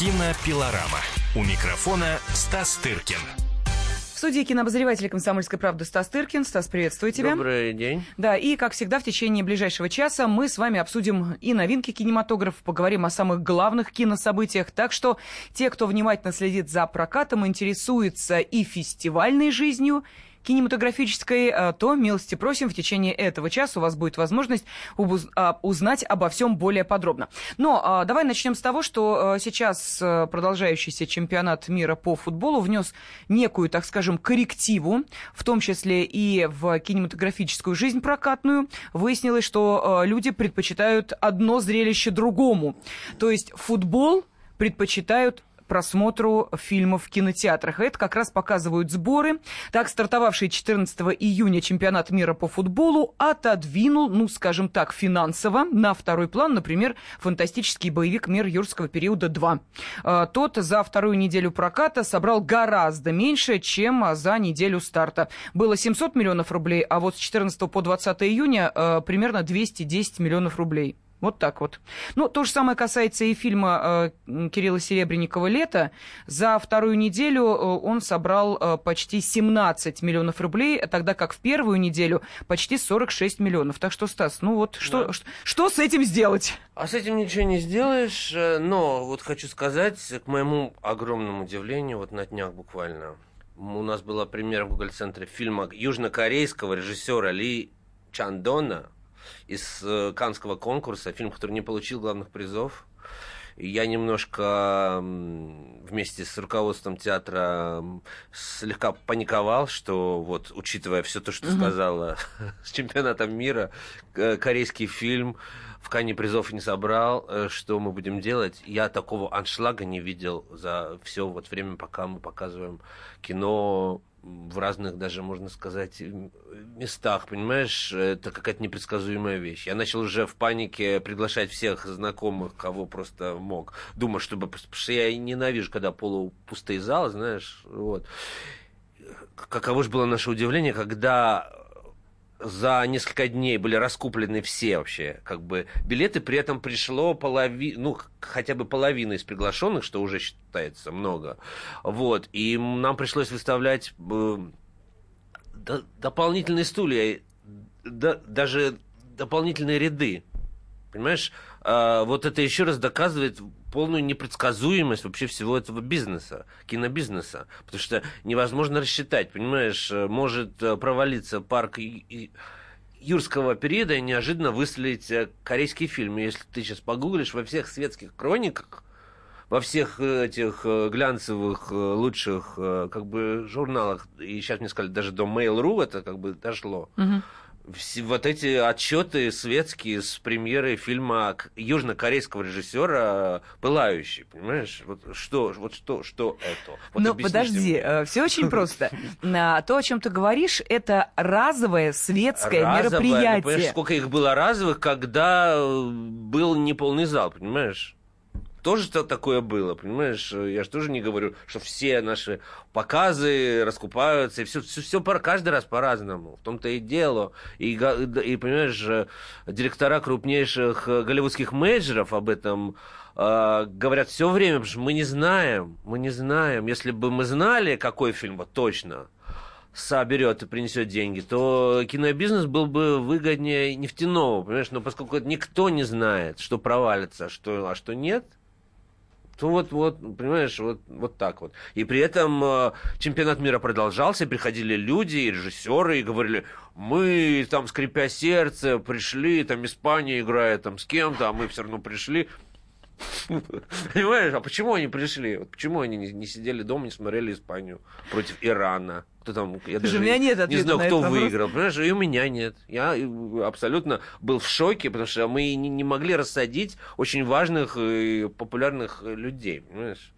Кинопилорама. У микрофона Стас Тыркин. В студии кинообозреватель «Комсомольской правды» Стас Тыркин. Стас, приветствую тебя. Добрый день. Да, и, как всегда, в течение ближайшего часа мы с вами обсудим и новинки кинематографа, поговорим о самых главных кинособытиях. Так что те, кто внимательно следит за прокатом, интересуется и фестивальной жизнью, кинематографической, э, то милости просим, в течение этого часа у вас будет возможность а, узнать обо всем более подробно. Но а, давай начнем с того, что э, сейчас э, продолжающийся чемпионат мира по футболу внес некую, так скажем, коррективу, в том числе и в кинематографическую жизнь прокатную. Выяснилось, что люди предпочитают одно зрелище другому. То есть футбол предпочитают просмотру фильмов в кинотеатрах. это как раз показывают сборы. Так, стартовавший 14 июня чемпионат мира по футболу отодвинул, ну, скажем так, финансово на второй план, например, фантастический боевик «Мир юрского периода 2». А, тот за вторую неделю проката собрал гораздо меньше, чем за неделю старта. Было 700 миллионов рублей, а вот с 14 по 20 июня а, примерно 210 миллионов рублей. Вот так вот. Ну, то же самое касается и фильма э, Кирилла Серебренникова «Лето». За вторую неделю э, он собрал э, почти 17 миллионов рублей, тогда как в первую неделю почти 46 миллионов. Так что, Стас, ну вот что, да. что, что с этим сделать? А с этим ничего не сделаешь, э, но вот хочу сказать, к моему огромному удивлению, вот на днях буквально, у нас была премьера в Google-центре фильма южнокорейского режиссера Ли Чандона из э, канского конкурса, фильм, который не получил главных призов. Я немножко вместе с руководством театра слегка паниковал, что вот, учитывая все то, что угу. сказала с чемпионатом мира, корейский фильм в Кане призов не собрал, э, что мы будем делать? Я такого аншлага не видел за все вот время, пока мы показываем кино в разных даже, можно сказать, местах, понимаешь, это какая-то непредсказуемая вещь. Я начал уже в панике приглашать всех знакомых, кого просто мог. Думаю, чтобы... Потому что я ненавижу, когда полупустые залы, знаешь, вот. Каково же было наше удивление, когда за несколько дней были раскуплены все вообще как бы билеты, при этом пришло половина, ну, хотя бы половина из приглашенных, что уже считается много. Вот, и нам пришлось выставлять э, дополнительные стулья, да, даже дополнительные ряды. Понимаешь, э, вот это еще раз доказывает полную непредсказуемость вообще всего этого бизнеса, кинобизнеса. Потому что невозможно рассчитать, понимаешь, может э, провалиться парк юрского периода и неожиданно выстрелить э, корейский фильм. Если ты сейчас погуглишь во всех светских хрониках, во всех э, этих глянцевых лучших как бы журналах, и сейчас мне сказали, даже до Mail.ru это как бы дошло. Угу вот эти отчеты светские с премьеры фильма южнокорейского режиссера «Пылающий», понимаешь? Вот что, вот что, что это? Вот ну, подожди, э, все очень просто. То, о чем ты говоришь, это разовое светское разовое, мероприятие. понимаешь, сколько их было разовых, когда э, был неполный зал, понимаешь? Тоже что такое было, понимаешь? Я же тоже не говорю, что все наши показы раскупаются, и все, все, все каждый раз по-разному. В том-то и дело. И, и, понимаешь, директора крупнейших голливудских менеджеров об этом э, говорят все время, потому что мы не знаем, мы не знаем. Если бы мы знали, какой фильм вот точно, соберет и принесет деньги, то кинобизнес был бы выгоднее нефтяного, понимаешь? Но поскольку никто не знает, что провалится, что, а что нет – то вот, вот, понимаешь, вот, вот так вот. И при этом э, чемпионат мира продолжался, приходили люди, и режиссеры, и говорили, мы там, скрипя сердце, пришли, там Испания играет там с кем-то, а мы все равно пришли. Понимаешь, а почему они пришли? Вот почему они не, не сидели дома, не смотрели Испанию против Ирана? Кто там, я даже у меня нет не знаю, кто выиграл. Понимаешь, и у меня нет. Я абсолютно был в шоке, потому что мы не, не могли рассадить очень важных и популярных людей. Понимаешь?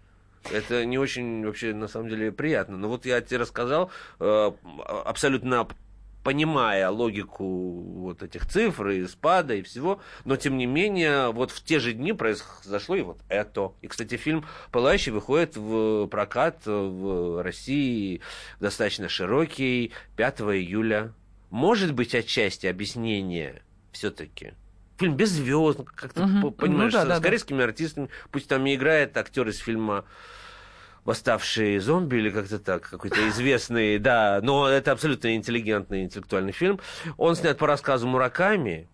Это не очень вообще на самом деле приятно. Но вот я тебе рассказал э, абсолютно понимая логику вот этих цифр и спада и всего, но тем не менее вот в те же дни произошло и вот это. И, кстати, фильм «Пылающий» выходит в прокат в России достаточно широкий 5 июля. Может быть, отчасти объяснение все-таки фильм без звезд, как ты Мгм. понимаешь, Ну да, с, да, с да. корейскими артистами. Пусть там и играет актер из фильма «Восставшие зомби» или как-то так, какой-то известный, да, но это абсолютно интеллигентный, интеллектуальный фильм. Он снят по рассказу Мураками,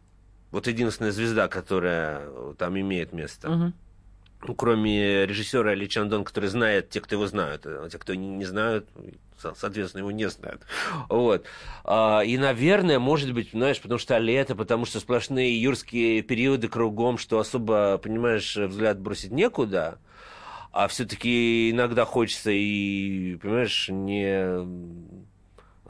вот единственная звезда, которая там имеет место. Ну, кроме режиссера Ли Чандон, который знает те, кто его знают, а те, кто не, знают, со- соответственно, его не знают. Вот. А, и, наверное, может быть, знаешь, потому что лето, потому что сплошные юрские периоды кругом, что особо, понимаешь, взгляд бросить некуда, а все-таки иногда хочется и, понимаешь, не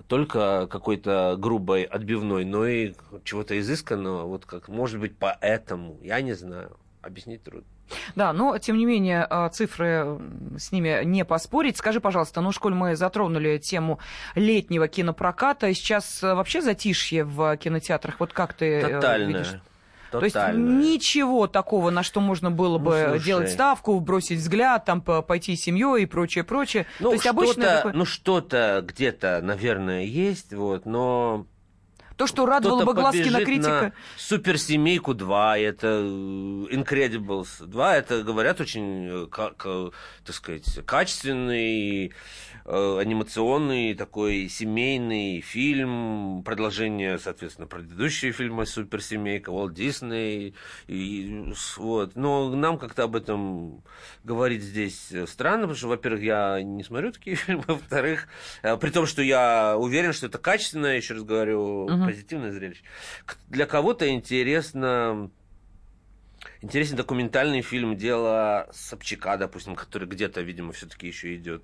только какой-то грубой отбивной, но и чего-то изысканного, вот как, может быть, поэтому, я не знаю, объяснить трудно. Да, но, тем не менее, э, цифры с ними не поспорить. Скажи, пожалуйста, ну, школь мы затронули тему летнего кинопроката. Сейчас э, вообще затишье в кинотеатрах. Вот как ты э, Тотальное. видишь? То есть ничего такого, на что можно было Ну, бы слушай. делать ставку, бросить взгляд, там по- пойти с семьей и прочее, прочее. Ну, То есть обычно такое- ну, что-то где-то, наверное, есть, вот, но... то, что радовало бы глаз побежит кинокритика. на Суперсемейку 2, это э, Incredibles 2, это, говорят, очень, э, ка- ка- так сказать, качественный, э, анимационный, такой семейный фильм, продолжение, соответственно, предыдущие фильмы Суперсемейка, Walt Disney, и, вот. Но нам как-то об этом говорить здесь э, странно, потому что, во-первых, я не смотрю такие фильмы, во-вторых, э, при том, что я уверен, что это качественное, еще раз говорю, Мгм. позитивное зрелище. Для кого-то интересно Интересен документальный фильм «Дело Собчака», допустим, который где-то, видимо, все-таки еще идет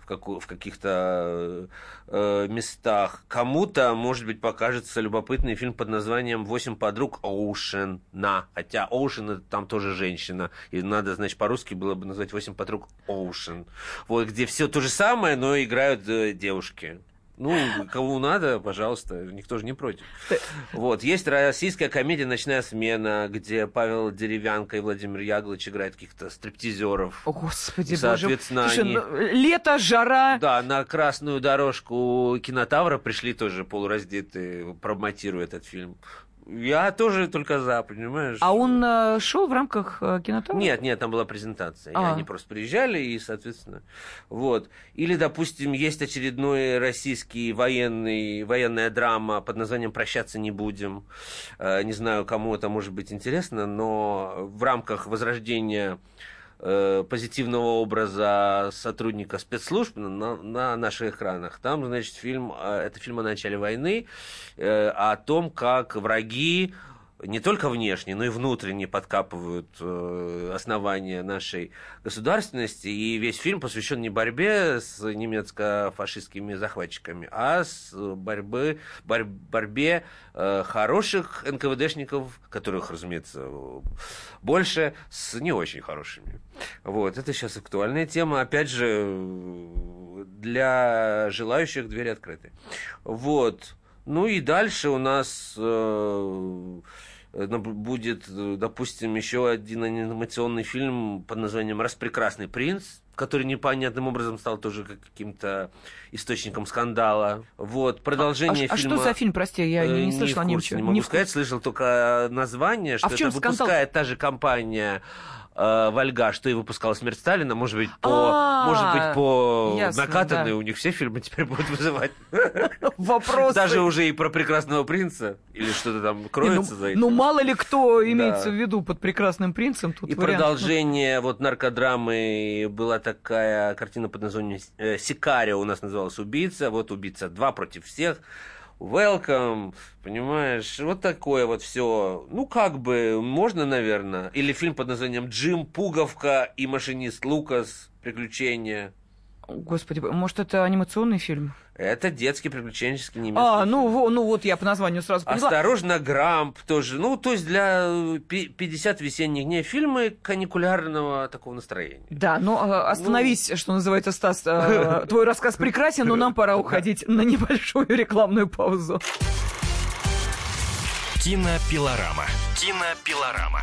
в, каку- в каких-то э, местах. Кому-то, может быть, покажется любопытный фильм под названием «Восемь подруг Оушен». На, хотя Оушен это там тоже женщина. И надо, значит, по-русски было бы назвать «Восемь подруг Оушен». Вот, где все то же самое, но играют э, девушки. Ну, кому надо, пожалуйста, никто же не против. Вот, есть российская комедия «Ночная смена», где Павел Деревянко и Владимир Яглыч играют каких-то стриптизеров. О, Господи, И, соответственно, боже. они- Слушай, ну, лето, жара. Да, на красную дорожку кинотавра пришли тоже полураздетые, промотируя этот фильм. Я тоже только за, понимаешь? А он э, шел в рамках э, кинотавра? Нет, нет, там была презентация. И А. они просто приезжали, и, соответственно, вот. Или, допустим, есть очередной российский военный, военная драма под названием «Прощаться не будем». Э, Не знаю, кому это может быть интересно, но в рамках возрождения э, позитивного образа сотрудника спецслужб на, на наших экранах. Там, значит, фильм, э, это фильм о начале войны, э, о том, как враги не только внешне, но и внутренне подкапывают э, основания нашей государственности. И весь фильм посвящен не борьбе с немецко-фашистскими захватчиками, а с борьбы, борь- борьбе э, хороших НКВДшников, которых, разумеется, больше, с не очень хорошими. Вот, это сейчас актуальная тема. Опять же, для желающих двери открыты. Вот. Ну и дальше у нас э, будет, э, допустим, еще один анимационный фильм под названием «Распрекрасный принц», который непонятным образом стал тоже как- каким-то источником скандала. Вот, А, продолжение а фильма... что за фильм, прости, я Э, не, не слышала ни ничего. не могу Не в сказать, слышал только название, что в чем это скандал? выпускает та же компания э, Вольга, что и выпускала «Смерть Сталина», может быть, по, А, может быть, по ясно, накатанной да. у них все фильмы теперь будут вызывать. Вопрос. Даже уже и про «Прекрасного принца» или что-то там Не, ну, кроется за этим. ну, мало ли кто имеется Да. в виду под прекрасным принцем. Тут И вариант. продолжение вот наркодрамы была такая картина под названием э, «Сикарио» у нас называлась «Убийца». Вот «Убийца 2 против всех». Welcome, понимаешь, вот такое вот все. Ну, как бы, можно, наверное. Или фильм под названием «Джим, Пуговка и машинист Лукас. Приключения». Господи, может, это анимационный фильм? Это детский приключенческий немецкий А, фильм. ну, во- ну вот я по названию сразу поняла. Осторожно, Грамп тоже. Ну, то есть для э, пи- 50 весенних дней фильмы каникулярного такого настроения. Да, ну а, остановись, Ну. что называется, Стас. а, Твой рассказ прекрасен, но нам пора уходить на небольшую рекламную паузу. Кинопилорама. Кинопилорама.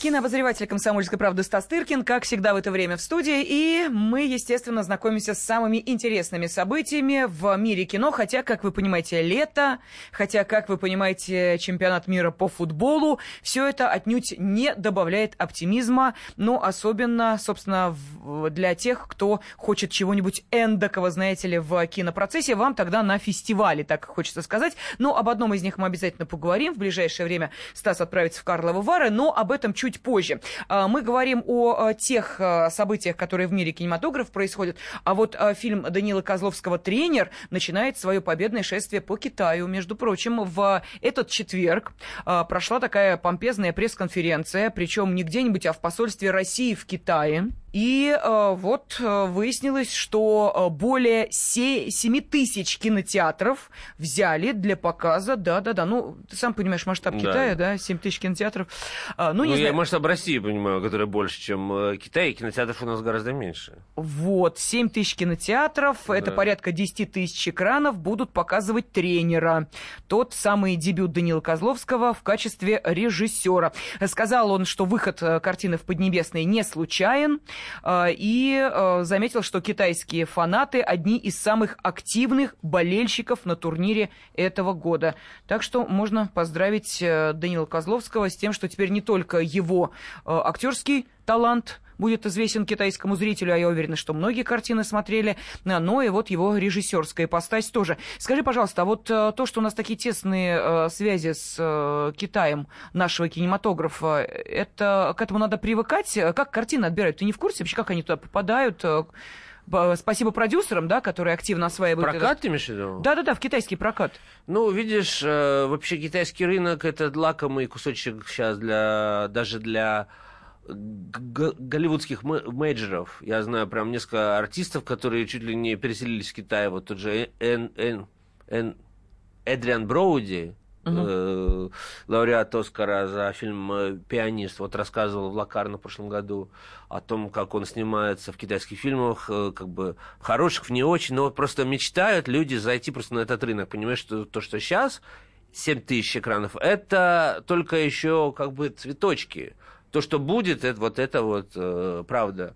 Кинообозреватель «Комсомольской правды» Стас Тыркин, как всегда в это время в студии. И мы, естественно, знакомимся с самыми интересными событиями в мире кино. Хотя, как вы понимаете, лето, хотя, как вы понимаете, чемпионат мира по футболу. Все это отнюдь не добавляет оптимизма. Но особенно, собственно, для тех, кто хочет чего-нибудь эндокого, знаете ли, в кинопроцессе. Вам тогда на фестивале, так хочется сказать. Но об одном из них мы обязательно поговорим. В ближайшее время Стас отправится в Карловы Вары. Но об этом чуть чуть позже. А, мы говорим о тех а, событиях, которые в мире кинематографа происходят. А вот а, фильм Данила Козловского «Тренер» начинает свое победное шествие по Китаю. Между прочим, в этот четверг прошла такая помпезная пресс-конференция, причем не где-нибудь, а в посольстве России в Китае. И э, вот э, выяснилось, что э, более 7 тысяч кинотеатров взяли для показа, да-да-да, ну, ты сам понимаешь, масштаб да. Китая, да, 7 тысяч кинотеатров. А, ну, ну, не я знаю. масштаб России понимаю, который больше, чем э, Китай, и кинотеатров у нас гораздо меньше. Вот, 7 тысяч кинотеатров, да. это порядка 10 тысяч экранов, будут показывать тренера. Тот самый дебют Данила Козловского в качестве режиссера. Сказал он, что выход картины в Поднебесной не случайен. А, и а, заметил, что китайские фанаты одни из самых активных болельщиков на турнире этого года. Так что можно поздравить э, Данила Козловского с тем, что теперь не только его э, актерский талант будет известен китайскому зрителю, а я уверена, что многие картины смотрели, но и вот его режиссерская ипостась тоже. Скажи, пожалуйста, а вот э, то, что у нас такие тесные э, связи с э, Китаем нашего кинематографа, это к этому надо привыкать? Как картины отбирают? Ты не в курсе вообще, как они туда попадают? Спасибо продюсерам, да, которые активно осваивают. Прокат этот... ты имеешь в виду? Да-да-да, в китайский прокат. Ну, видишь, вообще китайский рынок это лакомый кусочек сейчас для даже для голливудских мейджеров. Я знаю прям несколько артистов, которые чуть ли не переселились в Китай. Вот тот же Эн, Эн, Эн, Эдриан Броуди, Uh-huh. лауреат Оскара за фильм э, «Пианист», вот рассказывал в Лакар на прошлом году о том, как он снимается в китайских фильмах, э, как бы хороших, не очень, но просто мечтают люди зайти просто на этот рынок. Понимаешь, что то, что сейчас 7 тысяч экранов, это только еще как бы цветочки то, что будет, это вот это вот э, правда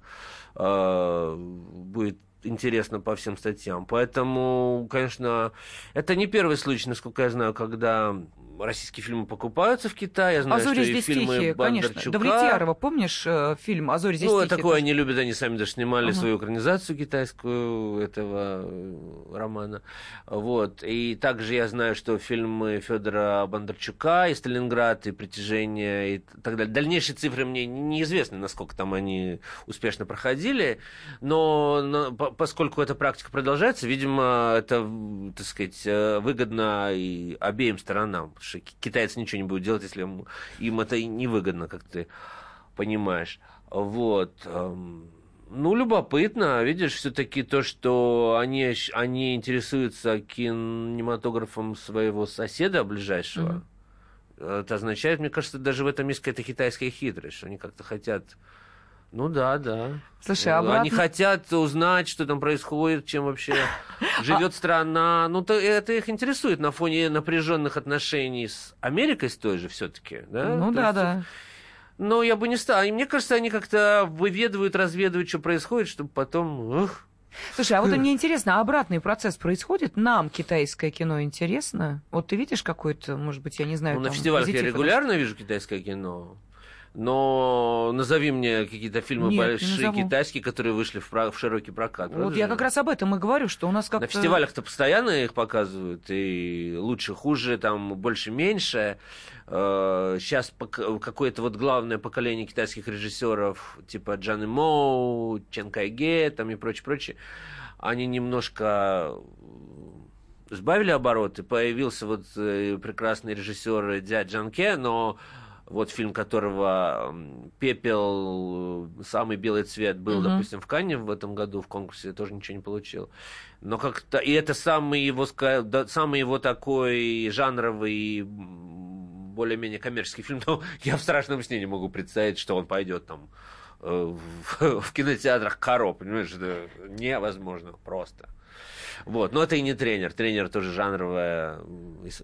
э, будет интересно по всем статьям. Поэтому, конечно, это не первый случай, насколько я знаю, когда российские фильмы покупаются в Китае. Я знаю, «А что здесь фильмы тихие», конечно. Давлетьярова, помнишь э, фильм «А зори здесь ну, тихие»? Ну, такое тоже. они любят, они сами даже снимали uh-huh. свою экранизацию китайскую этого э, романа. Вот. И также я знаю, что фильмы Федора Бондарчука и «Сталинград», и «Притяжение», и так далее. Дальнейшие цифры мне неизвестны, насколько там они успешно проходили, но, но поскольку эта практика продолжается, видимо, это, так сказать, э, выгодно и обеим сторонам что китайцы ничего не будут делать, если им, им это невыгодно, как ты понимаешь. Вот. Эм, ну, любопытно, видишь, все-таки то, что они, они интересуются кинематографом своего соседа ближайшего, mm-hmm. это означает, мне кажется, даже в этом есть какая-то китайская хитрость, что они как-то хотят ну да, да. Слушай, обратно... Они хотят узнать, что там происходит, чем вообще живет страна. Ну, то это их интересует на фоне напряженных отношений с Америкой с той же все-таки. Да? Ну то да, есть... да. Но я бы не стал. Мне кажется, они как-то выведывают, разведывают, что происходит, чтобы потом... Ух, Слушай, а вот мне интересно, а обратный процесс происходит? Нам китайское кино интересно? Вот ты видишь какой-то, может быть, я не знаю... Ну, на фестивалях я регулярно вижу китайское кино но назови мне какие-то фильмы Нет, большие китайские, которые вышли в, в широкий прокат. Вот я как раз об этом и говорю, что у нас как-то... На фестивалях-то постоянно их показывают, и лучше, хуже, там больше, меньше. Сейчас э, какое-то вот главное поколение китайских режиссеров, типа Джан Моу, Чен Кайге, там и прочее, прочее, они немножко сбавили обороты, появился вот э, прекрасный режиссер Дя Джанке, но вот фильм которого «Пепел», самый белый цвет был, угу. допустим, в Канне в этом году в конкурсе, тоже ничего не получил. Но как-то... И это самый его, самый его такой жанровый более-менее коммерческий фильм, но я в страшном сне не могу представить, что он пойдет там э, в, в кинотеатрах коро, понимаешь, это невозможно просто. Вот, но это и не тренер. Тренер тоже жанровая,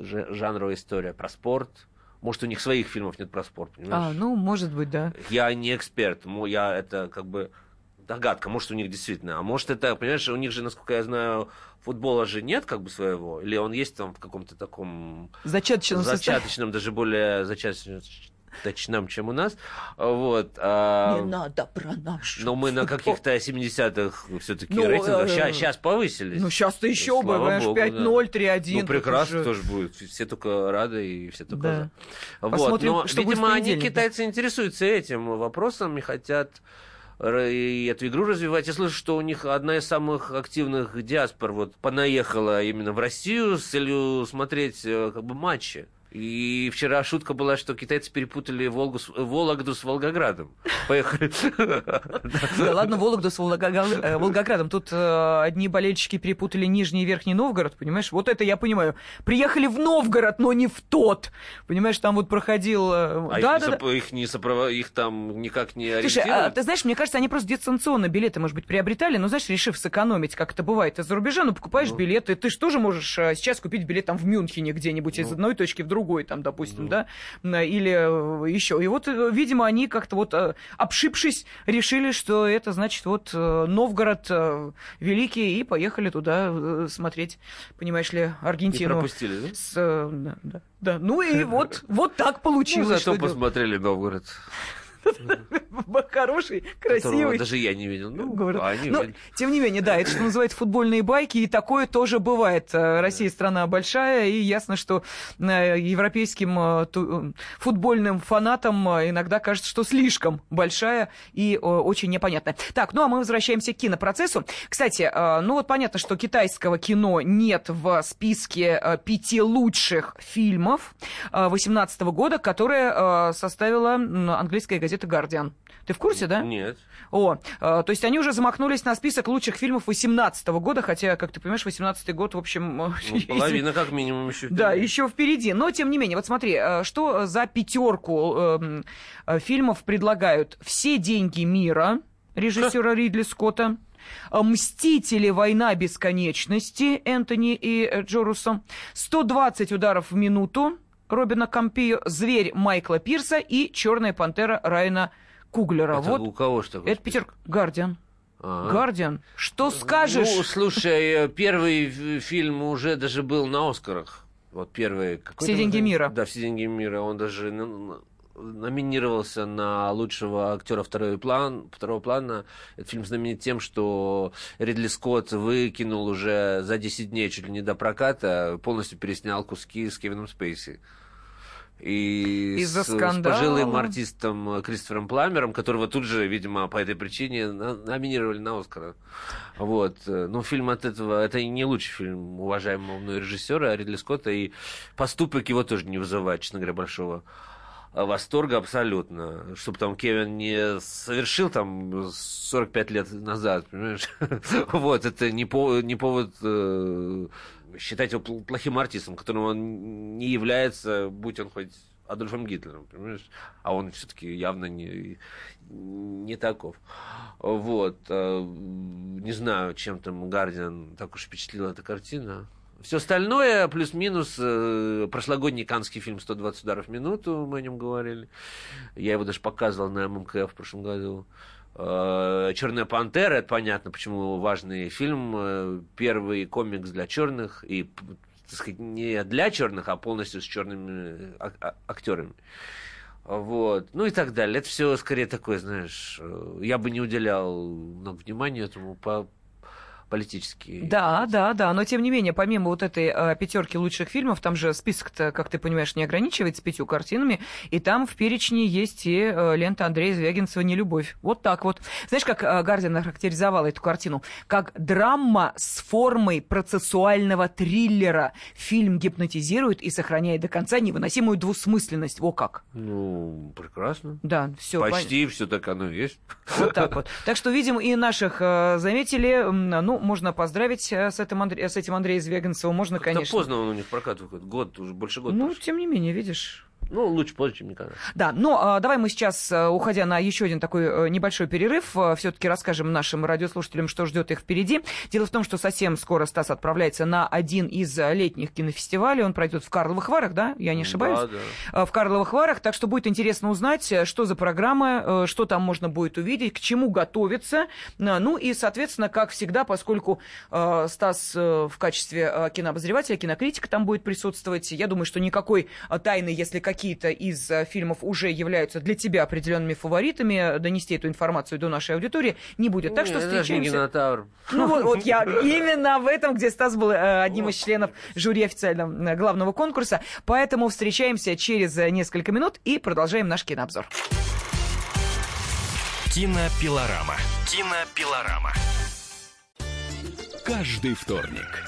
жанровая история про спорт. Может, у них своих фильмов нет про спорт, понимаешь? А, ну, может быть, да. Я не эксперт, я это как бы догадка, может, у них действительно. А может, это, понимаешь, у них же, насколько я знаю, футбола же нет как бы своего, или он есть там в каком-то таком Зачаточном состоянии. зачаточном, даже более зачаточном, чем у нас. Вот. а, надо про наш. но мы на каких-то 70-х все-таки Ну, рейтингах э, сейчас, повысились. Ну, сейчас-то еще бы, понимаешь, богу, 5-0, да. 3-1. Ну, прекрасно уже- тоже будет. Все только рады и все только Да. за. Вот. Посмотрим, Но, что видимо, они, китайцы, интересуются этим вопросом и хотят и эту игру развивать. Я слышу, что у них одна из самых активных диаспор вот понаехала именно в Россию с целью смотреть э, как бы матчи. И вчера шутка была, что китайцы перепутали Волгу с- Вологду с Волгоградом. Поехали. Да ладно, Вологду с э, Волгоградом. Тут э, одни болельщики перепутали Нижний и Верхний Новгород, понимаешь? Вот это я понимаю. Приехали в Новгород, но не в тот. Понимаешь, там вот проходил... э, А да, их, не сопро- их не сопрово- их там никак не а, ориентируют? ты знаешь, мне кажется, они просто дистанционно билеты, может быть, приобретали, но, знаешь, решив сэкономить, как это бывает, ты за рубежа, ну, покупаешь билеты, ты же тоже можешь э, сейчас купить билет там в Мюнхене где-нибудь Ну. из одной точки в другой, там, допустим, да, М, или э, еще. И вот, э, видимо, они как-то вот, э, обшибшись, решили, что это, значит, вот Новгород великий, и поехали туда смотреть, понимаешь ли, Аргентину. пропустили, да? С, да, да, да. Ну и вот, вот так Ну, получилось. зато что делать. посмотрели Новгород, Хороший, красивый. даже я не видел. Ну, город. а Но, видели. тем не менее, да, это что называется футбольные байки, и такое тоже бывает. Э, Россия страна большая, и ясно, что э, европейским э, футбольным фанатам иногда кажется, что слишком большая и очень непонятная. Так, ну а мы возвращаемся к кинопроцессу. Кстати, ну вот понятно, что китайского кино нет в списке пяти лучших фильмов 2018 года, которое составила английская газета «Гардиан». Ты в курсе, да? Нет. О, э, то есть они уже замахнулись на список лучших фильмов 2018 года, хотя, как ты понимаешь, 2018 год, в общем... э, Ну, половина как минимум еще. Да, еще впереди. Но, тем не менее, вот смотри, э, что за пятерку э, э, фильмов предлагают «Все деньги мира» режиссера Ридли Скотта, «Мстители. Война бесконечности» Энтони и Джо Руссо, «120 ударов в минуту» Робина Кампио, «Зверь» Майкла Пирса и «Черная пантера» Райана Куглера. Это вот у кого что? это пятерка. Гардиан. А. Гардиан. Что скажешь? Ну, слушай, э, первый фильм уже даже был на Оскарах. Вот первый. «Все деньги мира». Да, все деньги мира. Он даже н- н- номинировался на лучшего актера второй план, второго плана. Этот фильм знаменит тем, что Ридли Скотт выкинул уже за 10 дней чуть ли не до проката, полностью переснял куски с Кевином Спейси. И Из-за с, с скандала. пожилым артистом Кристофером Пламером, которого тут же, видимо, по этой причине номинировали на Оскара. Вот. э, Ну, фильм от этого... Это не лучший фильм уважаемого мной режиссера Ридли Скотта, и поступок его тоже не вызывает, честно говоря, большого восторга абсолютно. Чтобы там Кевин не совершил там 45 лет назад, понимаешь? Вот, это не, по- не повод э, считать его пл- плохим артистом, которым он не является, будь он хоть Адольфом Гитлером, понимаешь? А он все-таки явно не, не таков. Вот. э, Не знаю, чем там Гардиан так уж впечатлила эта картина. Все остальное, плюс-минус, э, прошлогодний канский фильм «120 ударов в минуту», мы о нем говорили. Я его даже показывал на ММК в прошлом году. Э, «Черная пантера», это понятно, почему важный фильм. Э, Первый комикс для черных и так сказать, не для черных, а полностью с черными ак- а- актерами. Вот. Ну и так далее. Это все скорее такое, знаешь, э, я бы не уделял много внимания этому по политически. Да, да, да, но тем не менее, помимо вот этой э, пятерки лучших фильмов, там же список-то, как ты понимаешь, не ограничивается пятью картинами, и там в перечне есть и э, лента Андрея Звягинцева «Нелюбовь». Вот так вот. Знаешь, как э, Гардин охарактеризовал эту картину? Как драма с формой процессуального триллера. Фильм гипнотизирует и сохраняет до конца невыносимую двусмысленность. Во как. Ну, прекрасно. Да, все. Почти все так оно и есть. Вот так вот. Так что, видим, и наших заметили. М, Ну, можно поздравить э, с этим, Андре- с этим Андреем Звягинцевым. Можно, Как-то конечно. поздно он у них прокат выходит. Год, уже больше года. Ну, прошло. тем не менее, видишь. Ну, лучше позже, чем никогда. Да, но а, давай мы сейчас, а, уходя на еще один такой а, небольшой перерыв, а, все-таки расскажем нашим радиослушателям, что ждет их впереди. Дело в том, что совсем скоро Стас отправляется на один из летних кинофестивалей. Он пройдет в Карловых Варах, да? Я не ошибаюсь? Да, да. В Карловых Варах. Так что будет интересно узнать, э, что за программа, э, что там можно будет увидеть, к чему готовиться. Ну и, соответственно, как всегда, поскольку э, Стас э, в качестве э, кинообозревателя, кинокритика там будет присутствовать, я думаю, что никакой э, тайны, если какие-то из э, фильмов уже являются для тебя определенными фаворитами, э, донести эту информацию до нашей аудитории не будет. Так что встречаемся. Ну вот, вот я именно в этом, где Стас был э, одним из членов жюри официального главного конкурса. Поэтому встречаемся через несколько минут и продолжаем наш кинообзор. Кинопилорама. Кинопилорама. Каждый вторник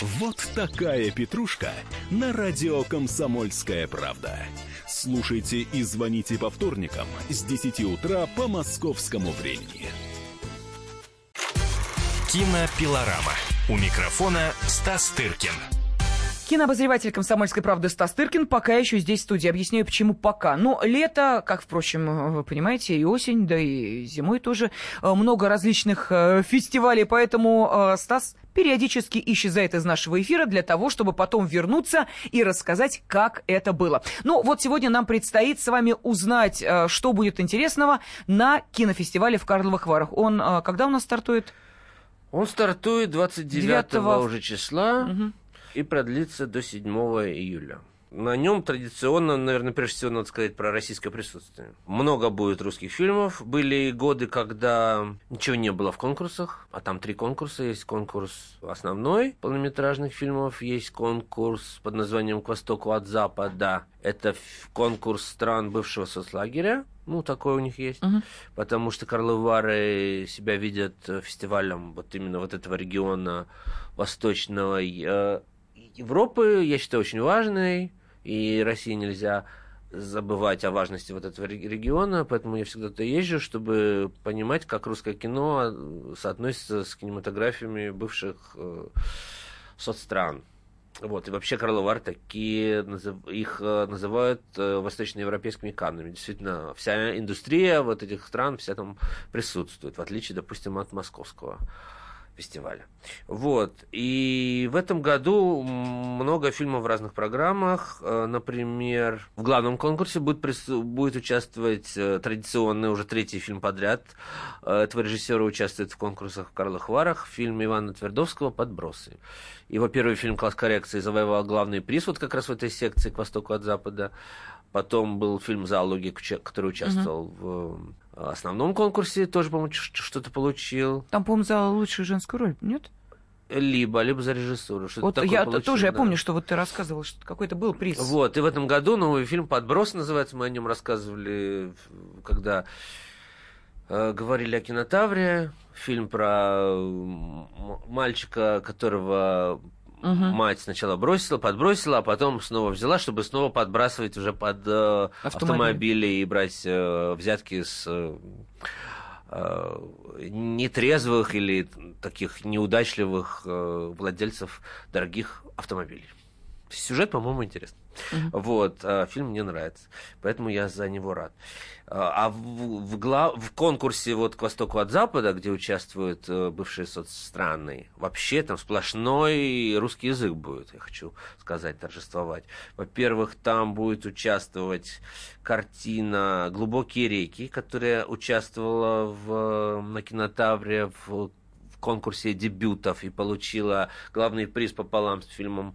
Вот такая петрушка на радио «Комсомольская правда». Слушайте и звоните по вторникам с 10 утра по московскому времени. Кинопилорама. У микрофона Стас Тыркин. Кинообозреватель «Комсомольской правды» Стас Тыркин пока еще здесь в студии. Объясняю, почему пока. Но лето, как, впрочем, вы понимаете, и осень, да и зимой тоже э, много различных э, фестивалей, поэтому э, Стас периодически исчезает из нашего эфира для того, чтобы потом вернуться и рассказать, как это было. Ну, вот сегодня нам предстоит с вами узнать, э, что будет интересного на кинофестивале в Карловых Варах. Он э, когда у нас стартует? Он стартует 29 Девятого. уже числа Мгм. и продлится до 7 июля. На нем традиционно, наверное, прежде всего надо сказать про российское присутствие. Много будет русских фильмов. Были годы, когда ничего не было в конкурсах, а там три конкурса. Есть конкурс основной полнометражных фильмов, есть конкурс под названием «К востоку от запада». Это конкурс стран бывшего соцлагеря. Ну, такой у них есть. Мгм. Потому что Карловы Вары себя видят фестивалем вот именно вот этого региона восточного э, Европы, я считаю, очень важный, и России нельзя забывать о важности вот этого ре- региона, поэтому я всегда туда езжу, чтобы понимать, как русское кино э, соотносится с кинематографиями бывших э, соцстран. Вот, и вообще Карловы Вары такие, их э, называют э, восточноевропейскими каннами. Действительно, вся индустрия вот этих стран, вся там присутствует, в отличие, допустим, от московского фестиваля. Вот. И в этом году много фильмов в разных программах. Э, Например, в главном конкурсе будет, прису- будет участвовать э, традиционный уже третий фильм подряд. Э, Этого режиссера участвует в конкурсах в Карлых Варах. Фильм Ивана Твердовского «Подбросы». Его первый фильм «Класс коррекции» завоевал главный приз вот как раз в этой секции «К востоку от запада». Потом был фильм «Зоология», который участвовал в э, основном конкурсе, тоже, по-моему, что-то получил. Там, по-моему, за лучшую женскую роль, нет? Либо, либо за режиссуру. Что-то Вот я получил, тоже, я да. помню, что вот ты рассказывал, что какой-то был приз. Вот, и в этом году новый фильм «Подброс» называется, мы о нем рассказывали, когда э, говорили о кинотавре. Фильм про мальчика, которого Мгм. мать сначала бросила, подбросила, а потом снова взяла, чтобы снова подбрасывать уже под э, автомобили и брать э, взятки с э, э, нетрезвых или таких неудачливых э, владельцев дорогих автомобилей. Сюжет, по-моему, интересный. Вот, а фильм мне нравится, поэтому я за него рад. А а в, в, гла- в конкурсе вот «К востоку от запада», где участвуют э, бывшие соцстраны, вообще там сплошной русский язык будет, я хочу сказать, торжествовать. Во-первых, там будет участвовать картина «Глубокие реки», которая участвовала в, на кинотавре в конкурсе дебютов и получила главный приз пополам с фильмом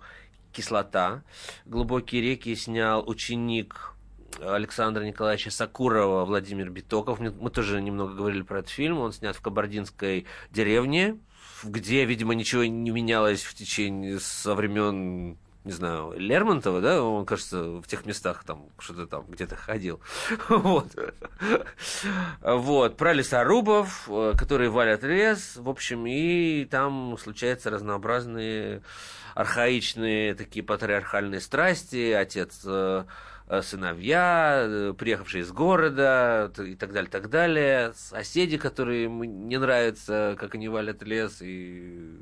«Кислота». «Глубокие реки» снял ученик Александра Николаевича Сакурова Владимир Битоков. Мы тоже немного говорили про этот фильм. Он снят в кабардинской деревне, где, видимо, ничего не менялось в течение со времен не знаю, Лермонтова, да, он, кажется, в тех местах там что-то там где-то ходил. Вот. Вот. Про лесорубов, э, которые валят лес, в общем, и там случаются разнообразные архаичные такие патриархальные страсти. Отец э, э, сыновья, приехавшие из города и так далее, так далее, соседи, которые не нравятся, как они валят лес, и,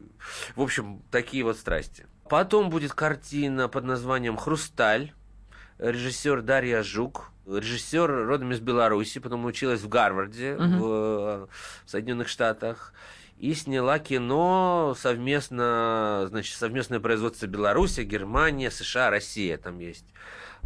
в общем, такие вот страсти. Потом будет картина под названием «Хрусталь», режиссер Дарья Жук, режиссер родом из Беларуси, потом училась в Гарварде Мгм. в, в Соединенных Штатах. И сняла кино совместно, значит, совместное производство Беларуси, Германия, США, Россия там есть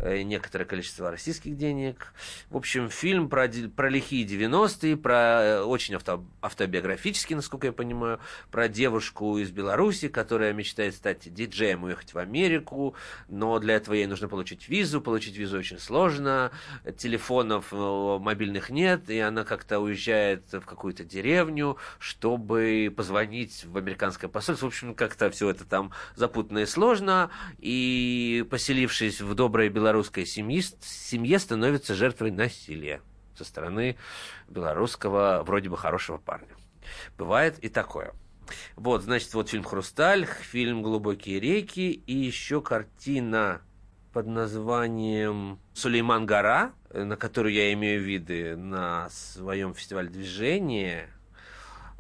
некоторое количество российских денег. В общем, фильм про, про лихие 90-е, про э, очень авто, автобиографический, насколько я понимаю, про девушку из Беларуси, которая мечтает стать диджеем, уехать в Америку, но для этого ей нужно получить визу, получить визу очень сложно, телефонов э, мобильных нет, и она как-то уезжает в какую-то деревню, чтобы позвонить в американское посольство. В общем, как-то все это там запутанно и сложно, и поселившись в доброй белорусской семье, семье становится жертвой насилия со стороны белорусского вроде бы хорошего парня. Бывает и такое. Вот, значит, вот фильм «Хрусталь», фильм «Глубокие реки» и еще картина под названием «Сулейман Гора», э, на которую я имею виды на своем фестивале движения.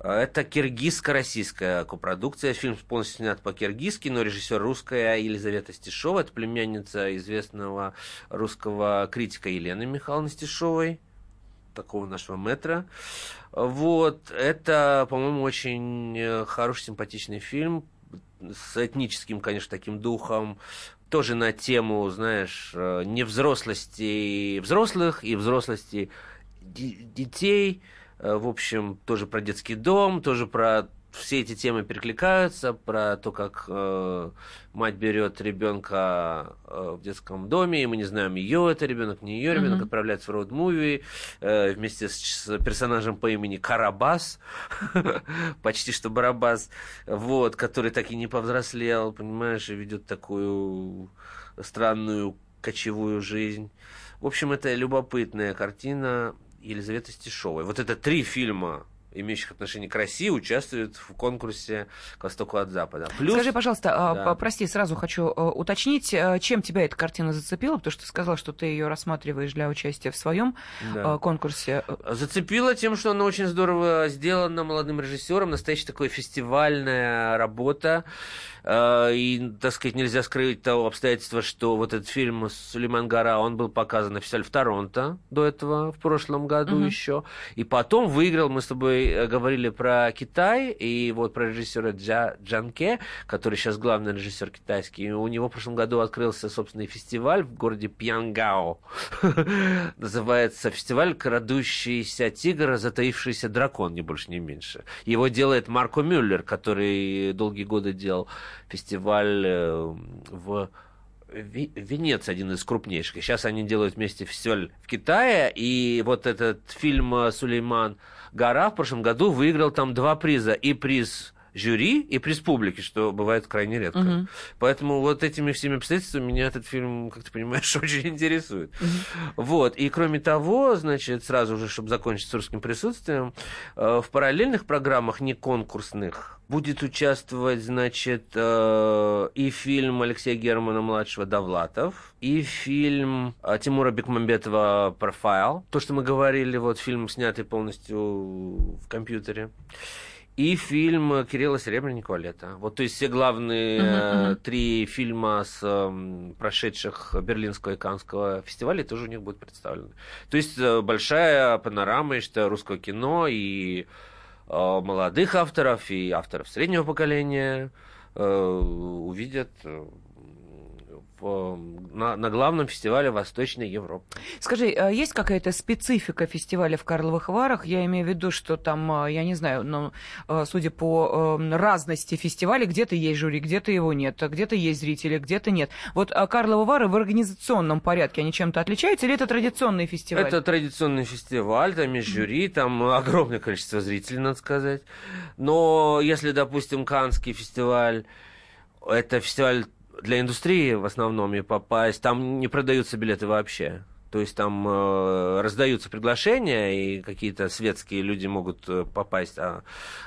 Это киргизско-российская копродукция. Фильм полностью снят по-киргизски, но режиссер русская Елизавета Стешова. Это племянница известного русского критика Елены Михайловны Стешовой такого нашего метра. Вот, это, по-моему, очень э, хороший, симпатичный фильм с этническим, конечно, таким духом, тоже на тему, знаешь, э, невзрослости взрослых и взрослости детей. Э, В общем, тоже про детский дом, тоже про все эти темы перекликаются, про то, как э, мать берет ребенка э, в детском доме, и мы не знаем, ее это ребенок, не ее ребенок, Мгм. отправляется в роуд-муви э, вместе с, с персонажем по имени Карабас, почти что Барабас, вот, который так и не повзрослел, понимаешь, и ведет такую странную кочевую жизнь. В общем, это любопытная картина Елизаветы Стешовой. Вот это три фильма имеющих отношение к России, участвуют в конкурсе «К востоку от запада». Плюс... Скажи, пожалуйста, а, Да. прости, сразу хочу э, уточнить, э, чем тебя эта картина зацепила, потому что ты сказал, что ты ее рассматриваешь для участия в своем Да. э, конкурсе. Зацепила тем, что она очень здорово сделана молодым режиссером, настоящая такая фестивальная работа. И, так сказать, нельзя скрыть того обстоятельства, что вот этот фильм Сулейман Гора, он был показан фестивале в Торонто до этого, в прошлом году Мгм. еще. И потом выиграл, мы с тобой э, говорили про Китай, и вот про режиссера Джа, Джанке, который сейчас главный режиссер китайский. У него в прошлом году открылся собственный фестиваль в городе Пьянгао. Называется фестиваль «Крадущийся тигр, затаившийся дракон», не больше, не меньше. Его делает Марко Мюллер, который долгие годы делал фестиваль э, в Венеция один из крупнейших. Сейчас они делают вместе фестиваль в Китае. И вот этот фильм Сулейман Гора в прошлом году выиграл там два приза. И приз жюри, и приз публики, что бывает крайне редко. Мгм. Поэтому вот этими всеми обстоятельствами меня этот фильм, как ты понимаешь, очень интересует. Вот. И кроме того, значит, сразу же, чтобы закончить с русским присутствием, э, в параллельных программах, не конкурсных, будет участвовать, значит, э, и фильм Алексея Германа-младшего «Довлатов», и фильм э, Тимура Бекмамбетова «Профайл». То, что мы говорили, вот фильм, снятый полностью в компьютере. И фильм Кирилла Серебренникова «Лето». Вот, то есть все главные э, мгм. три фильма с эм, прошедших Берлинского и Каннского фестивалей тоже у них будут представлены. То есть э, большая панорама, я считаю, русского кино и э, молодых авторов, и авторов среднего поколения э, увидят э, на, на главном фестивале Восточной Европы. Скажи, а есть какая-то специфика фестиваля в Карловых Варах? Я имею в виду, что там, а, я не знаю, но а, судя по э, разности фестиваля, где-то есть жюри, где-то его нет, а где-то есть зрители, где-то нет. Вот а Карловы Вары в организационном порядке, они чем-то отличаются или это традиционный фестиваль? Это традиционный фестиваль, там есть жюри, там огромное количество зрителей, надо сказать. Но если, допустим, Каннский фестиваль, это фестиваль для индустрии в основном и попасть, там не продаются билеты вообще. То есть там э, раздаются приглашения, и какие-то светские люди могут э, попасть, а,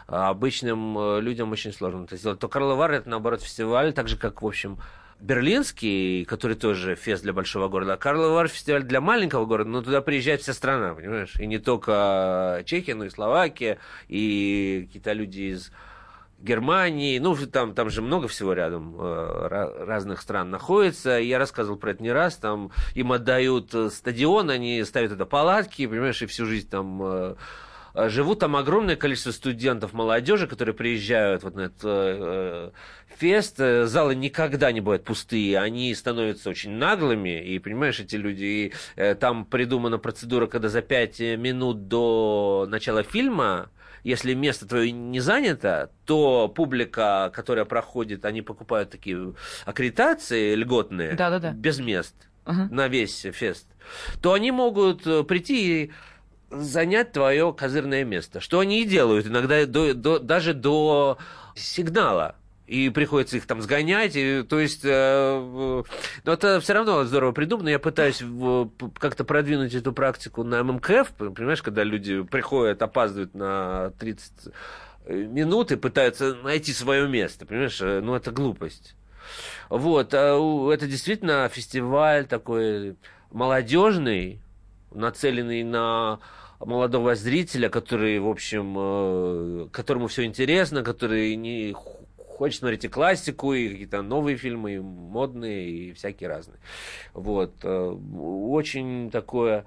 а обычным э, людям очень сложно это сделать. То Карловы Вары это, наоборот, фестиваль, так же, как, в общем, Берлинский, который тоже фест для большого города, а Карловы Вары фестиваль для маленького города, но туда приезжает вся страна, понимаешь? И не только Чехия, но и Словакия, и какие-то люди из Германии, ну, там, там же много всего рядом э, разных стран находится. Я рассказывал про это не раз. Там им отдают э, стадион, они ставят туда палатки, понимаешь, и всю жизнь там э, живут. Там огромное количество студентов, молодежи, которые приезжают вот на этот э, фест. Залы никогда не бывают пустые, они становятся очень наглыми, и, понимаешь, эти люди, и, э, там придумана процедура, когда за пять минут до начала фильма если место твое не занято, то публика, которая проходит, они покупают такие аккредитации льготные, Да-да-да. без мест Ага. на весь фест, то они могут э, прийти и занять твое козырное место. Что они и делают, иногда до, до- даже до сигнала. И приходится их там сгонять, и, то есть, э, но это все равно здорово придумано. Я пытаюсь как-то продвинуть эту практику на ММКФ, понимаешь, когда люди приходят, опаздывают на 30 минут и пытаются найти свое место, понимаешь, Э, ну это глупость. Вот, а это действительно фестиваль такой молодежный, нацеленный на молодого зрителя, который, в общем, э, которому все интересно, который не хочет смотреть и классику, и какие-то новые фильмы, и модные, и всякие разные. Вот. э, Очень такое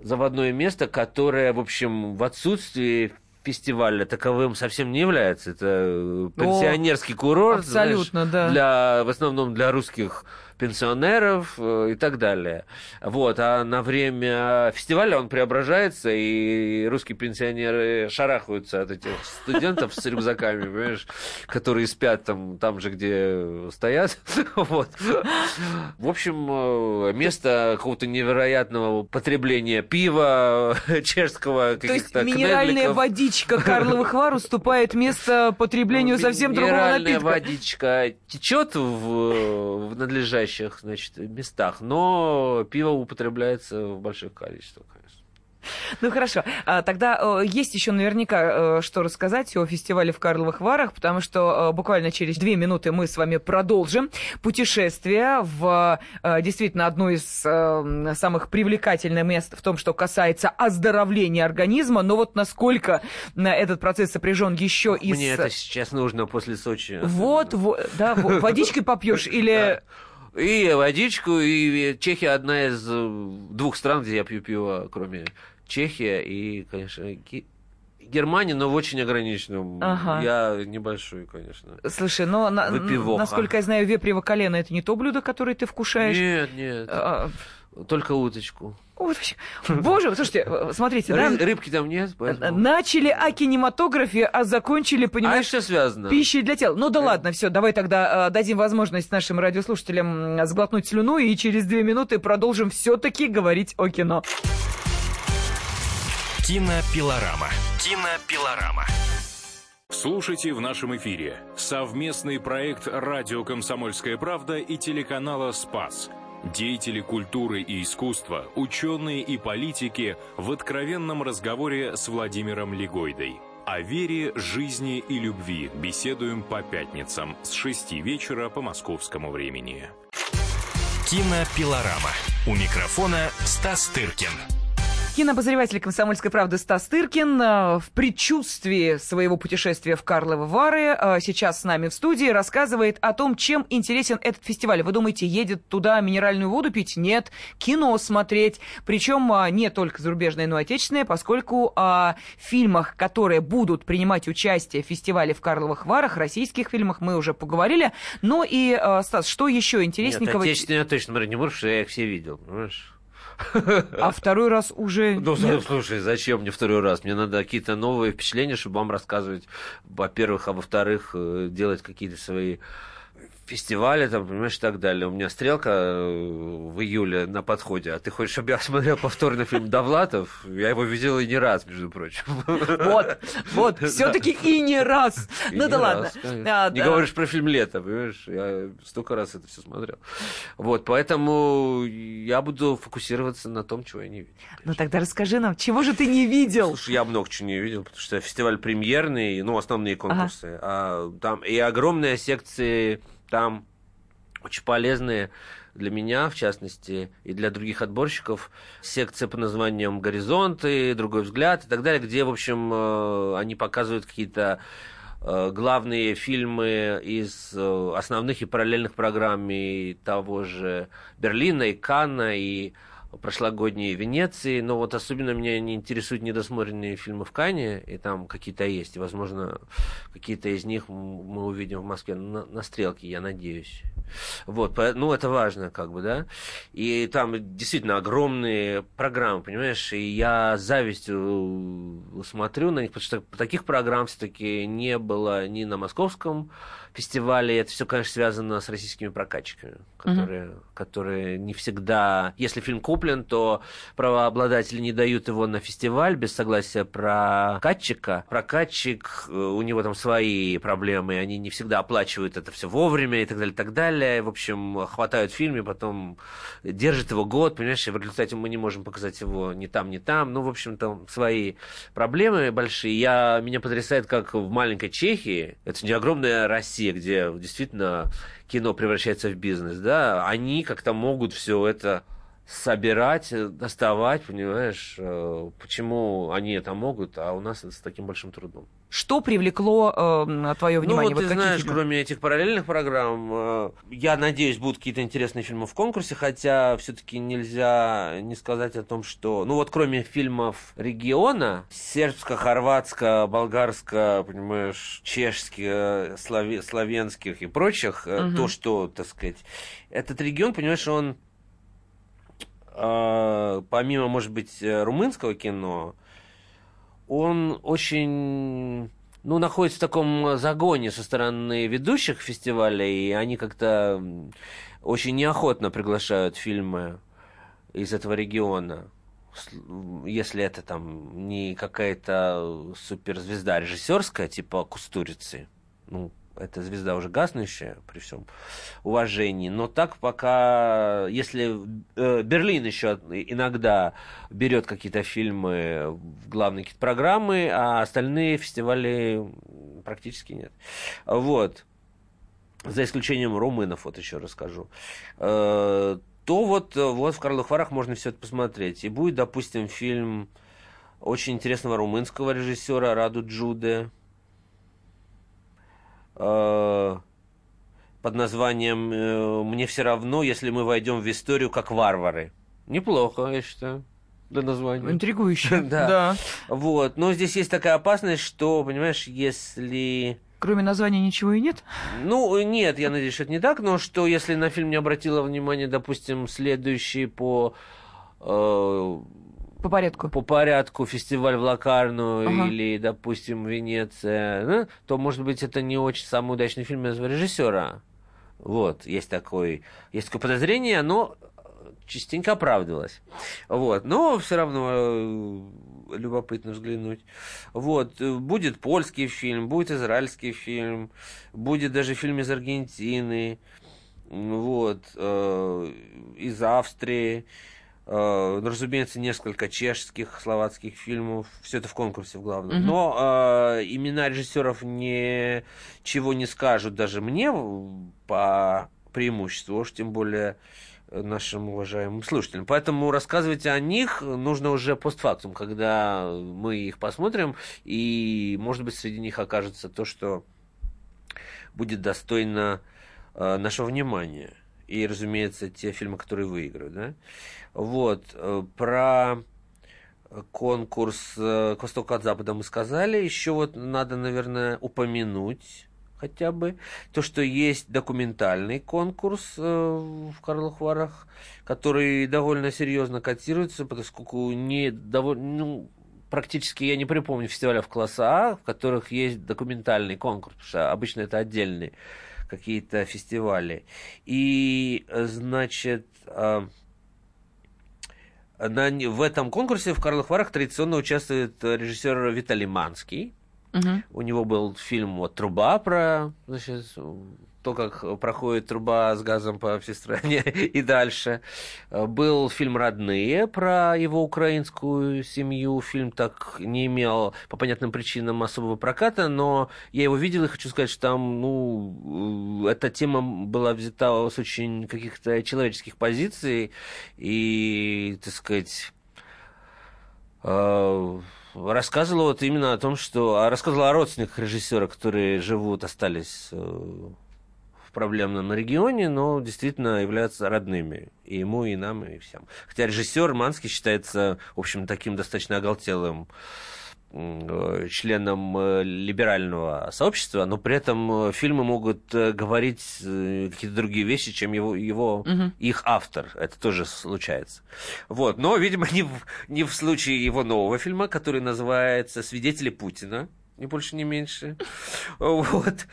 заводное место, которое, в общем, в отсутствии фестиваля таковым совсем не является. Это э, пенсионерский курорт. знаешь, абсолютно, да. Для, в основном для русских пенсионеров э, и так далее. Вот. А на время фестиваля он преображается, и русские пенсионеры шарахаются от этих студентов с рюкзаками, понимаешь, которые спят там, там же, где стоят. Вот. В общем, э, место какого-то невероятного потребления пива чешского, То есть каких-то минеральная водичка Карловых Вар уступает место потреблению совсем другого Минеральная напитка. водичка течет в, в надлежащих значит, местах, но пиво употребляется в больших количествах, конечно. Ну хорошо, А, тогда э, есть еще наверняка э, что рассказать о фестивале в Карловых Варах, потому что э, буквально через две минуты мы с вами продолжим путешествие в действительно одно из самых привлекательных мест в том, что касается оздоровления организма, но вот насколько этот процесс сопряжен еще и Мне с... это сейчас нужно после Сочи. Вот, вот, да, во- водичкой попьешь или... И водичку, и Чехия одна из э, двух стран, где я пью пиво, кроме Чехия и, конечно, Ге- Германия, но в очень ограниченном. Ага. Я небольшой, конечно. Слушай, но на- Выпивоха. насколько я знаю, вепрево колено это не то блюдо, которое ты вкушаешь. Нет, нет, А, только уточку. Вообще. Боже, слушайте, э, смотрите, да, Ры- рыбки там нет, поэтому... начали о кинематографе, а закончили, А понимаешь, что связано? пищей для тела. Ну да ладно, все, давай тогда э, дадим возможность нашим радиослушателям сглотнуть слюну и через две минуты продолжим все-таки говорить о кино. Кинопилорама. Кинопилорама. Слушайте в нашем эфире совместный проект «Радио Комсомольская правда» и телеканала «Спас». Деятели культуры и искусства, ученые и политики в откровенном разговоре с Владимиром Легойдой. О вере, жизни и любви беседуем по пятницам с 6 вечера по московскому времени. Кинопилорама. У микрофона Стас Тыркин. Кинообозреватель «Комсомольской правды» Стас Тыркин э, в предчувствии своего путешествия в Карловы Вары э, сейчас с нами в студии рассказывает о том, чем интересен этот фестиваль. Вы думаете, едет туда минеральную воду пить? Нет. Кино смотреть. Причем э, не только зарубежное, но и отечественное, поскольку о фильмах, которые будут принимать участие в фестивале в Карловых Варах, российских фильмах мы уже поговорили. Ну и, Стас, что еще Нет, интересненького? отечественные я точно потому что я их все видел, понимаешь? А второй раз уже... Ну, нет? слушай, зачем мне второй раз? Мне надо какие-то новые впечатления, чтобы вам рассказывать, во-первых, а во-вторых, э, делать какие-то свои фестиваля, там, понимаешь, и так далее. У меня стрелка э, в июле на подходе, а ты хочешь, чтобы я смотрел повторный фильм Довлатов? Я его видел и не раз, между прочим. Вот, вот, все-таки и не раз. Ну да ладно. Не говоришь про фильм «Лето», понимаешь? Я столько раз это все смотрел. Вот, поэтому я буду фокусироваться на том, чего я не видел. Ну тогда расскажи нам, чего же ты не видел? Слушай, я много чего не видел, потому что фестиваль премьерный, ну, основные конкурсы. А, там и огромные секции там очень полезные для меня, в частности, и для других отборщиков. Секция под названием «Горизонты», «Другой взгляд» и так далее, где, в общем, э, они показывают какие-то э, главные фильмы из э, основных и параллельных программ и того же Берлина, и Канна, и прошлогодней Венеции, но вот особенно меня не интересуют недосмотренные фильмы в Кане, и там какие-то есть, возможно, какие-то из них мы увидим в Москве на, на стрелке, я надеюсь. Вот, ну, это важно, как бы, да. И там действительно огромные программы, понимаешь, и я завистью смотрю на них, потому что таких программ все-таки не было ни на московском фестивале. Это все, конечно, связано с российскими прокатчиками, которые, которые не всегда... Если фильм куплен, то правообладатели не дают его на фестиваль без согласия прокатчика. Прокатчик, э, у него там свои проблемы, они не всегда оплачивают это все вовремя и так далее, и так далее. В общем, хватают фильм и потом держат его год, понимаешь, и в результате мы не можем показать его ни там, ни там. Ну, в общем, там свои проблемы большие. Я, меня потрясает, как в маленькой Чехии, это не огромная Россия, где действительно кино превращается в бизнес, да, они как-то могут все это собирать, э, доставать, понимаешь, э, почему они это могут, а у нас с таким большим трудом. Что привлекло э, твое внимание? Ну, вот ты какие знаешь, фильмы? кроме этих параллельных программ, э, я надеюсь, будут какие-то интересные фильмы в конкурсе, хотя все-таки нельзя не сказать о том, что... Ну, вот кроме фильмов региона, сербско, болгарско, понимаешь, чешских, славе- славянских и прочих, э, Мгм. то, что, так сказать, этот регион, понимаешь, он э, помимо, может быть, э, румынского кино, он очень, ну, находится в таком загоне со стороны ведущих фестиваля, и они как-то очень неохотно приглашают фильмы из этого региона. Если это там не какая-то суперзвезда режиссерская, типа Кустурицы, ну, это звезда уже гаснущая, при всем уважении. Но так пока, если э, Берлин еще иногда берет какие-то фильмы в главные какие-то программы, а остальные фестивали практически нет. Вот. За исключением румынов, вот еще расскажу. Э, то вот, вот в Карловых Варах можно все это посмотреть. И будет, допустим, фильм очень интересного румынского режиссера Раду Джуде э, под названием э, «Мне все равно, если мы войдем в историю как варвары». Неплохо, я считаю, для названия. Интригующе. Да. да. Вот, но здесь есть такая опасность, что, понимаешь, если... Кроме названия ничего и нет. Ну, нет, я надеюсь, это не так, но что если на фильм не обратила внимание, допустим, следующий по... э, По порядку. по порядку фестиваль в Лакарну Ага. или, допустим, Венеция, да, то, может быть, это не очень самый удачный фильм из режиссера. Вот, есть такой, есть такое подозрение, но частенько оправдывалось. Вот, но все равно э, любопытно взглянуть. Вот, э, будет польский фильм, будет израильский фильм, будет даже фильм из Аргентины, вот, э, из Австрии. Э, ну, разумеется, несколько чешских, словацких фильмов. Все это в конкурсе в главном. Мгм. Но э, имена режиссеров ничего не скажут даже мне по преимуществу, уж тем более э, нашим уважаемым слушателям. Поэтому рассказывать о них нужно уже постфактум, когда мы их посмотрим, и, может быть, среди них окажется то, что будет достойно э, нашего внимания. И, разумеется, те фильмы, которые выиграют, да? Вот, э, про конкурс э, «К востоку от запада» мы сказали. Еще вот надо, наверное, упомянуть хотя бы то, что есть документальный конкурс э, в Карловых Варах, который довольно серьезно котируется, поскольку не довольно, ну, практически я не припомню фестивалев класса А, в которых есть документальный конкурс, потому что обычно это отдельный какие-то фестивали. И, значит, а, на, в этом конкурсе в Карловых Варах традиционно участвует режиссер Виталий Манский. Мгм. У него был фильм вот «Труба» про значит, то, как проходит труба с газом по всей стране и дальше. Был фильм «Родные» про его украинскую семью. Фильм так не имел по понятным причинам особого проката, но я его видел и хочу сказать, что там, ну, эта тема была взята с очень каких-то человеческих позиций и, так сказать, э, рассказывала вот именно о том, что... а Рассказывала о родственниках режиссера, которые живут, остались в проблемном регионе, но действительно являются родными. И ему, и нам, и всем. Хотя режиссер Манский считается, в общем, таким достаточно оголтелым э, членом э, либерального сообщества, но при этом э, фильмы могут говорить какие-то другие вещи, чем его, его Мгм. их автор. Это тоже случается. Вот. Но, видимо, не в, не в случае его нового фильма, который называется «Свидетели Путина». Ни больше, ни меньше. Вот.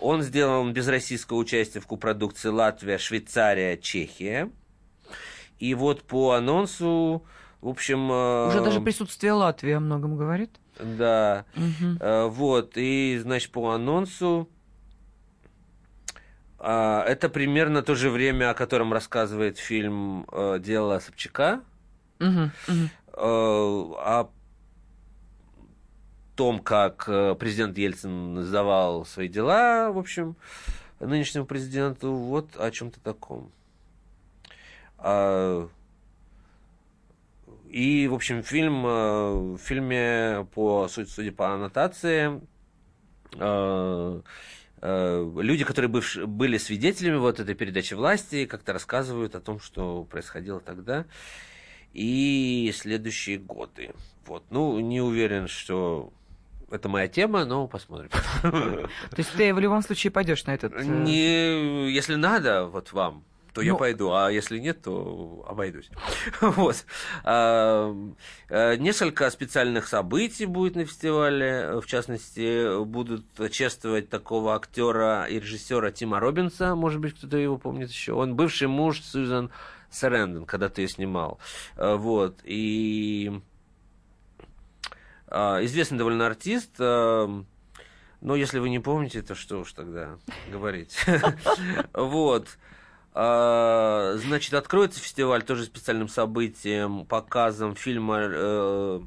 Он сделан без российского участия в копродукции Латвия, Швейцария, Чехия. И вот по анонсу, в общем... э, Уже даже присутствие Латвии о многом говорит. Да. Э, Вот, и, значит, по анонсу а, это примерно то же время, о котором рассказывает фильм э, «Дело Собчака». Мгм. э, о том, как э, президент Ельцин сдавал свои дела, в общем, нынешнему президенту, вот о чем-то таком. А, И, в общем, фильм, э, в фильме, по, судя по аннотации, э, люди, которые бывш- были свидетелями вот этой передачи власти, как-то рассказывают о том, что происходило тогда и следующие годы. Вот. Ну, не уверен, что это моя тема, но посмотрим. То есть ты в любом случае пойдешь на этот... э, Не, если надо, вот вам, то я Ну. пойду, а если нет, то обойдусь. Вот. А, э, Несколько специальных событий будет на фестивале. В частности, будут чествовать такого актера и режиссера Тима Робинса. Может быть, кто-то его помнит еще. Он бывший муж Сьюзан Сарендон, когда ты ее снимал. Э, Вот. И известный довольно артист. а, но если вы не помните, то что уж тогда говорить. Вот. А, Значит, откроется фестиваль тоже специальным событием, показом фильма э,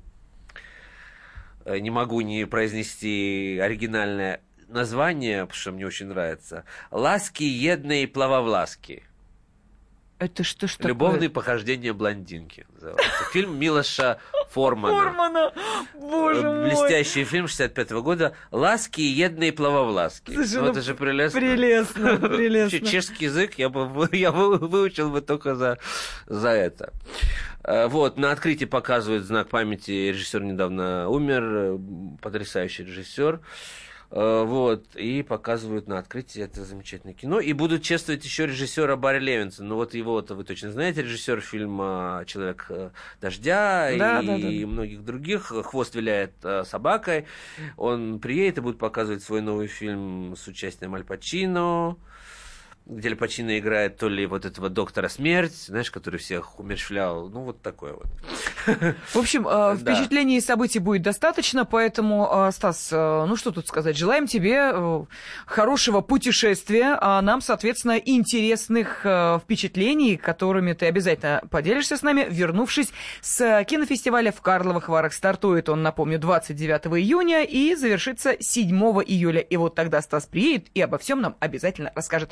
э, не могу не произнести оригинальное название, потому что мне очень нравится. «Ласки едные плавовласки». Это что такое? Любовные похождения блондинки. называется. Фильм Милоша Формана. Формана! Боже Э, мой! Блестящий фильм 65 года. «Ласки едные плавовласки». Слушай, Ну, это же прелестно. Прелестно, прелестно. Чешский язык я бы я вы- выучил бы только за, за это. Э, Вот, на открытии показывают знак памяти. Режиссер недавно умер, э, потрясающий режиссер. Э, Вот, и показывают на открытии это замечательное кино. И будут чествовать еще режиссера Барри Левинсона. Ну вот его-то вы точно знаете, режиссер фильма «Человек э, дождя» Да, и да, да. многих других. «Хвост виляет э, собакой». Он приедет и будет показывать свой новый фильм с участием Аль Пачино, где Аль Пачино играет то ли вот этого доктора смерть, знаешь, который всех умерщвлял. Ну, вот такое вот. В общем, э, впечатлений и событий будет достаточно, поэтому, э, Стас, э, ну что тут сказать, желаем тебе хорошего путешествия, а нам, соответственно, интересных впечатлений, которыми ты обязательно поделишься с нами, вернувшись с кинофестиваля в Карловых Варах. Стартует он, напомню, 29 июня и завершится 7 июля. И вот тогда Стас приедет и обо всем нам обязательно расскажет.